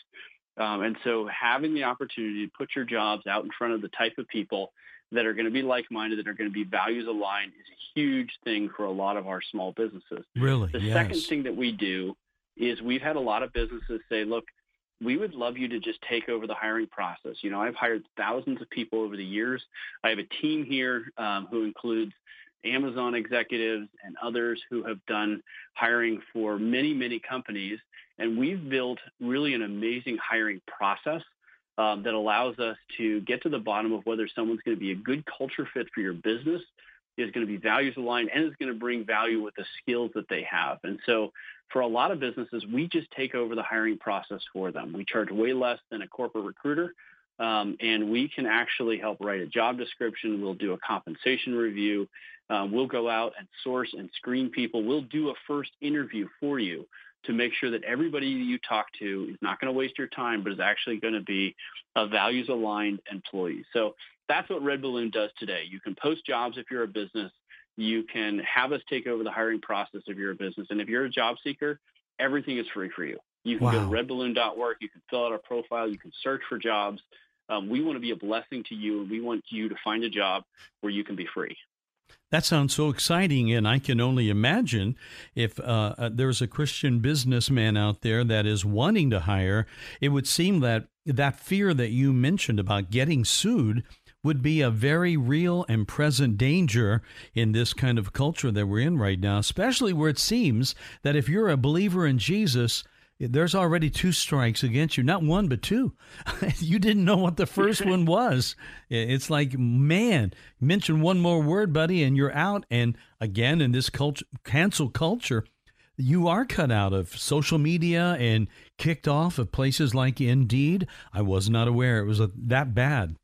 Um, and so having the opportunity to put your jobs out in front of the type of people that are going to be like-minded, that are going to be values aligned is a huge thing for a lot of our small businesses. Really? The yes. second thing that we do is we've had a lot of businesses say, look, we would love you to just take over the hiring process. You know, I've hired thousands of people over the years. I have a team here um, who includes Amazon executives and others who have done hiring for many, many companies. And we've built really an amazing hiring process um, that allows us to get to the bottom of whether someone's going to be a good culture fit for your business, is going to be values aligned, and is going to bring value with the skills that they have. And so for a lot of businesses, we just take over the hiring process for them. We charge way less than a corporate recruiter. Um, and we can actually help write a job description. We'll do a compensation review. Um, we'll go out and source and screen people. We'll do a first interview for you to make sure that everybody you talk to is not going to waste your time, but is actually going to be a values aligned employee. So that's what RedBalloon does today. You can post jobs if you're a business. You can have us take over the hiring process if you're a business. And if you're a job seeker, everything is free for you. You can wow. go to redballoon.work. You can fill out a profile. You can search for jobs. Um, we want to be a blessing to you, and we want you to find a job where you can be free. That sounds so exciting, and I can only imagine if uh, uh, there's a Christian businessman out there that is wanting to hire, it would seem that that fear that you mentioned about getting sued would be a very real and present danger in this kind of culture that we're in right now, especially where it seems that if you're a believer in Jesus, there's already two strikes against you, not one, but two. [LAUGHS] you didn't know what the first one was. It's like, man, mention one more word, buddy, and you're out. And again, in this culture, cancel culture, you are cut out of social media and kicked off of places like Indeed. I was not aware it was a, that bad.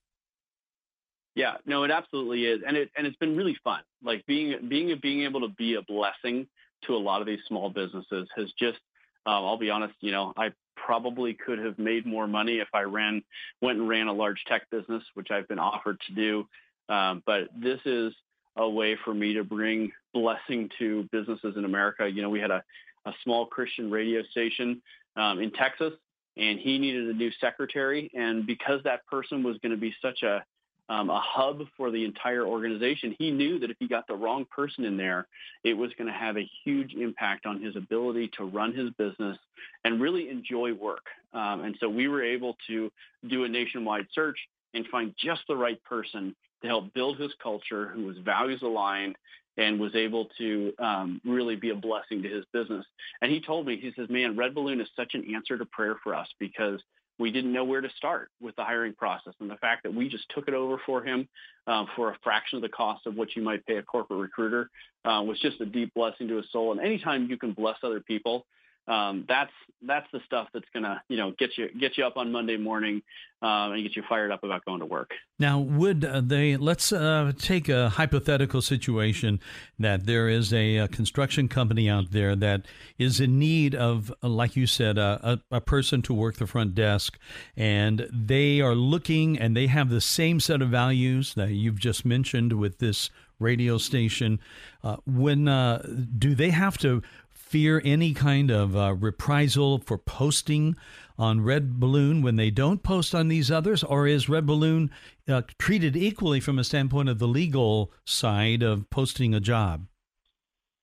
Yeah, no, it absolutely is, and it and it's been really fun. Like being being being able to be a blessing to a lot of these small businesses has just um, I'll be honest, you know, I probably could have made more money if I ran, went and ran a large tech business, which I've been offered to do. Um, but this is a way for me to bring blessing to businesses in America. You know, we had a, a small Christian radio station um, in Texas, and he needed a new secretary. And because that person was going to be such a um, a hub for the entire organization. He knew that if he got the wrong person in there, it was going to have a huge impact on his ability to run his business and really enjoy work. Um, and so we were able to do a nationwide search and find just the right person to help build his culture, who was values aligned and was able to um, really be a blessing to his business. And he told me, he says, man, RedBalloon is such an answer to prayer for us because we didn't know where to start with the hiring process. And the fact that we just took it over for him uh, for a fraction of the cost of what you might pay a corporate recruiter uh, was just a deep blessing to his soul. And anytime you can bless other people, um, that's that's the stuff that's gonna you know get you get you up on Monday morning um, and get you fired up about going to work. Now, would uh, they let's uh, take a hypothetical situation that there is a, a, construction company out there that is in need of, like you said, a, a, person to work the front desk, and they are looking and they have the same set of values that you've just mentioned with this radio station. Uh, when uh, do they have to fear any kind of uh, reprisal for posting on RedBalloon when they don't post on these others? Or is RedBalloon uh, treated equally from a standpoint of the legal side of posting a job?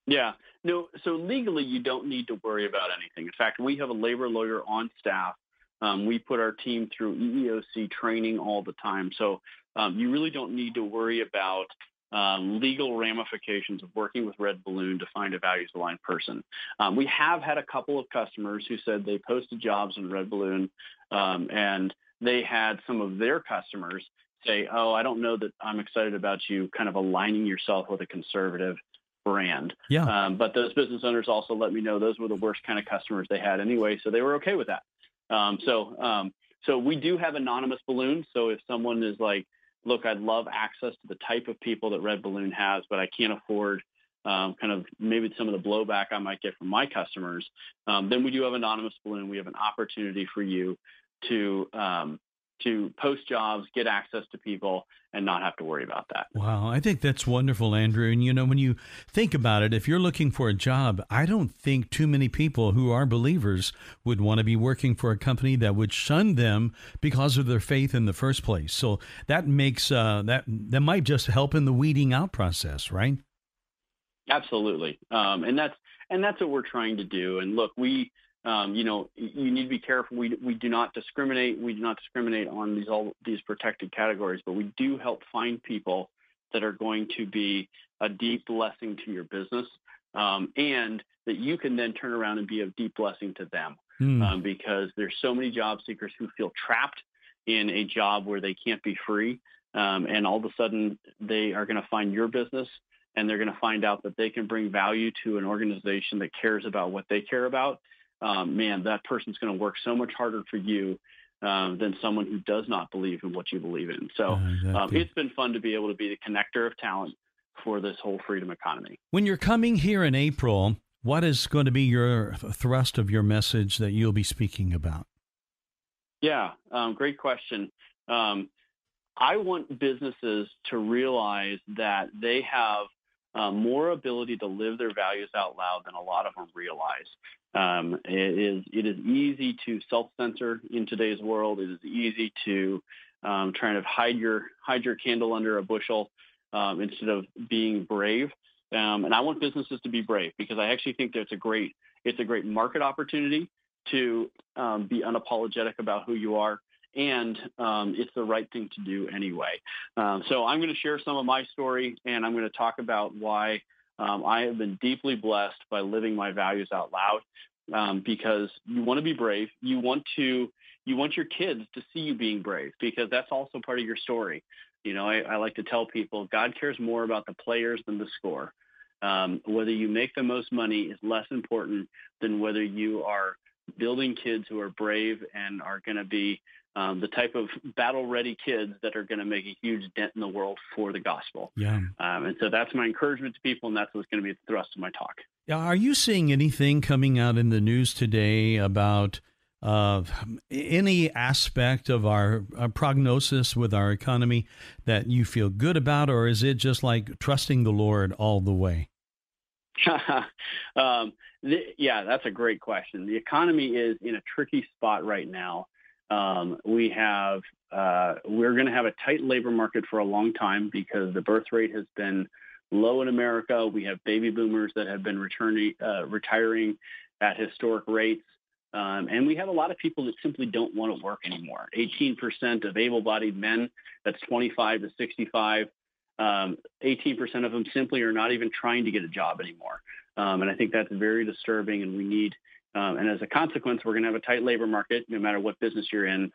Yeah. No, so legally, you don't need to worry about anything. In fact, we have a labor lawyer on staff. Um, we put our team through EEOC training all the time. So um, you really don't need to worry about um, legal ramifications of working with RedBalloon to find a values aligned person. Um, we have had a couple of customers who said they posted jobs in RedBalloon um, and they had some of their customers say, oh, I don't know that I'm excited about you kind of aligning yourself with a conservative brand. Yeah. Um, but those business owners also let me know those were the worst kind of customers they had anyway, so they were okay with that. Um, so um, so we do have anonymous balloons. So if someone is like, look, I'd love access to the type of people that RedBalloon has, but I can't afford um, kind of maybe some of the blowback I might get from my customers, um, then we do have Anonymous Balloon. We have an opportunity for you to um, to post jobs, get access to people, and not have to worry about that. Wow, I think that's wonderful, Andrew. And you know, when you think about it, if you're looking for a job, I don't think too many people who are believers would want to be working for a company that would shun them because of their faith in the first place. So that makes uh, that that might just help in the weeding out process, right? Absolutely, um, and that's and that's what we're trying to do. And look, we um, you know, you need to be careful. We, we do not discriminate. We do not discriminate on these all these protected categories, but we do help find people that are going to be a deep blessing to your business, um, and that you can then turn around and be a deep blessing to them. Mm. Um, because there's so many job seekers who feel trapped in a job where they can't be free, um, and all of a sudden they are going to find your business and they're going to find out that they can bring value to an organization that cares about what they care about um, man, that person's going to work so much harder for you um, than someone who does not believe in what you believe in. So uh, exactly. um, it's been fun to be able to be the connector of talent for this whole freedom economy. When you're coming here in April, what is going to be your thrust of your message that you'll be speaking about? Yeah, um, great question. Um, I want businesses to realize that they have uh, more ability to live their values out loud than a lot of them realize. Um, it is it is easy to self-censor in today's world. It is easy to um, try to hide your hide your candle under a bushel um, instead of being brave. Um, and I want businesses to be brave because I actually think that it's a great it's a great market opportunity to um, be unapologetic about who you are and um, it's the right thing to do anyway. Um, so I'm going to share some of my story, and I'm going to talk about why um, I have been deeply blessed by living my values out loud um, because you want to be brave. You want to you want your kids to see you being brave because that's also part of your story. You know, I, I like to tell people God cares more about the players than the score. Um, whether you make the most money is less important than whether you are building kids who are brave and are going to be um, the type of battle-ready kids that are going to make a huge dent in the world for the gospel. Yeah. Um, and so that's my encouragement to people, and that's what's going to be the thrust of my talk. Yeah. Are you seeing anything coming out in the news today about uh, any aspect of our, our, prognosis with our economy that you feel good about, or is it just like trusting the Lord all the way? [LAUGHS] um, the, yeah, that's a great question. The economy is in a tricky spot right now. Um, we have uh, we're going to have a tight labor market for a long time because the birth rate has been low in America. We have baby boomers that have been returning uh, retiring at historic rates. Um, and we have a lot of people that simply don't want to work anymore. 18% of able-bodied men, that's 25 to 65, um, 18% of them simply are not even trying to get a job anymore. Um, and I think that's very disturbing, and we need Um, and as a consequence, we're going to have a tight labor market no matter what business you're in.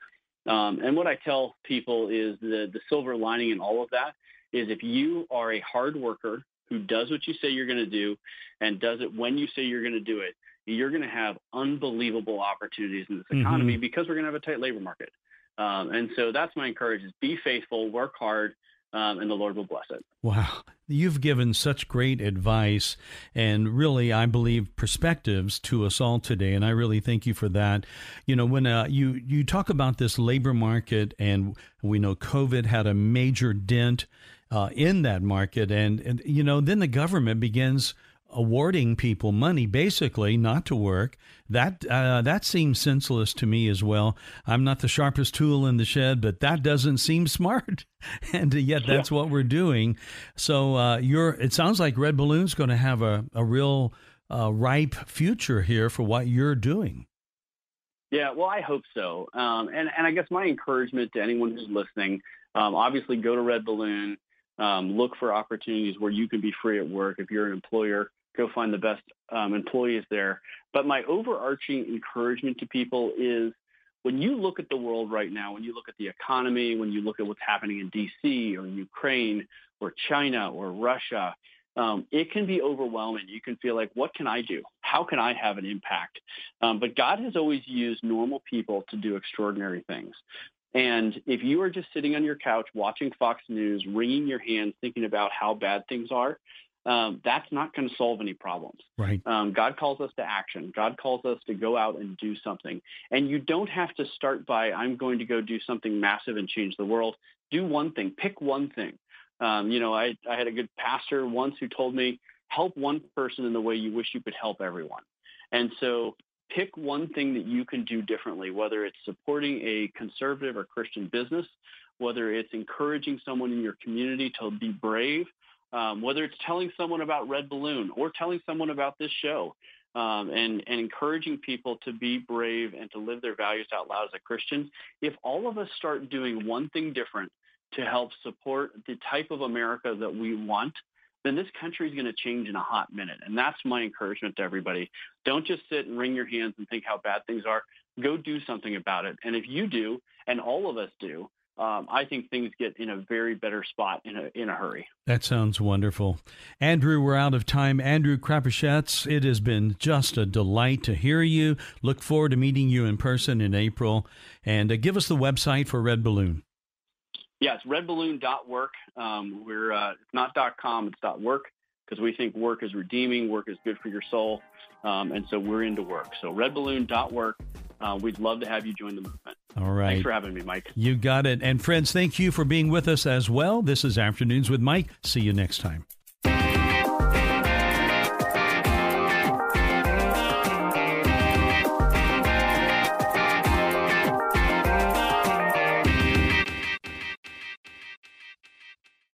Um, and what I tell people is the, the silver lining in all of that is if you are a hard worker who does what you say you're going to do and does it when you say you're going to do it, you're going to have unbelievable opportunities in this economy mm-hmm. because we're going to have a tight labor market. Um, and so that's my encouragement: be faithful, work hard, um, and the Lord will bless it. Wow. You've given such great advice and really, I believe, perspectives to us all today. And I really thank you for that. You know, when uh, you, you talk about this labor market, and we know COVID had a major dent uh, in that market, and, and, you know, then the government begins awarding people money basically not to work. That uh, that seems senseless to me as well. I'm not the sharpest tool in the shed but that doesn't seem smart. [LAUGHS] And yet that's yeah. what we're doing. So uh, you're it sounds like red balloon's going to have a, a real uh, ripe future here for what you're doing. Yeah well i hope so. Um, and, and i guess my encouragement to anyone who's listening um, obviously go to red balloon um, look for opportunities where you can be free at work. If you're an employer go find the best um, employees there. But my overarching encouragement to people is when you look at the world right now, when you look at the economy, when you look at what's happening in D.C. or Ukraine or China or Russia, um, it can be overwhelming. You can feel like, what can I do? How can I have an impact? Um, but God has always used normal people to do extraordinary things. And if you are just sitting on your couch watching Fox News, wringing your hands, thinking about how bad things are, um, that's not going to solve any problems. Right. Um, God calls us to action. God calls us to go out and do something. And you don't have to start by, I'm going to go do something massive and change the world. Do one thing. Pick one thing. Um, you know, I, I had a good pastor once who told me, help one person in the way you wish you could help everyone. And so pick one thing that you can do differently, whether it's supporting a conservative or Christian business, whether it's encouraging someone in your community to be brave, um, whether it's telling someone about RedBalloon or telling someone about this show, um, and, and encouraging people to be brave and to live their values out loud as a Christian, if all of us start doing one thing different to help support the type of America that we want, then this country is going to change in a hot minute. And that's my encouragement to everybody. Don't just sit and wring your hands and think how bad things are. Go do something about it. And if you do, and all of us do, um, I think things get in a very better spot in a in a hurry. That sounds wonderful, Andrew. We're out of time. Andrew Crapuchettes, it has been just a delight to hear you. Look forward to meeting you in person in April. And uh, give us the website for RedBalloon. Yes, yeah, redballoon.work. Um, we're uh, it's not .com, it's dot .work because we think work is redeeming, work is good for your soul, um, and so we're into work. So redballoon.work. Uh, we'd love to have you join the movement. All right. Thanks for having me, Mike. You got it. And friends, thank you for being with us as well. This is Afternoons with Mike. See you next time.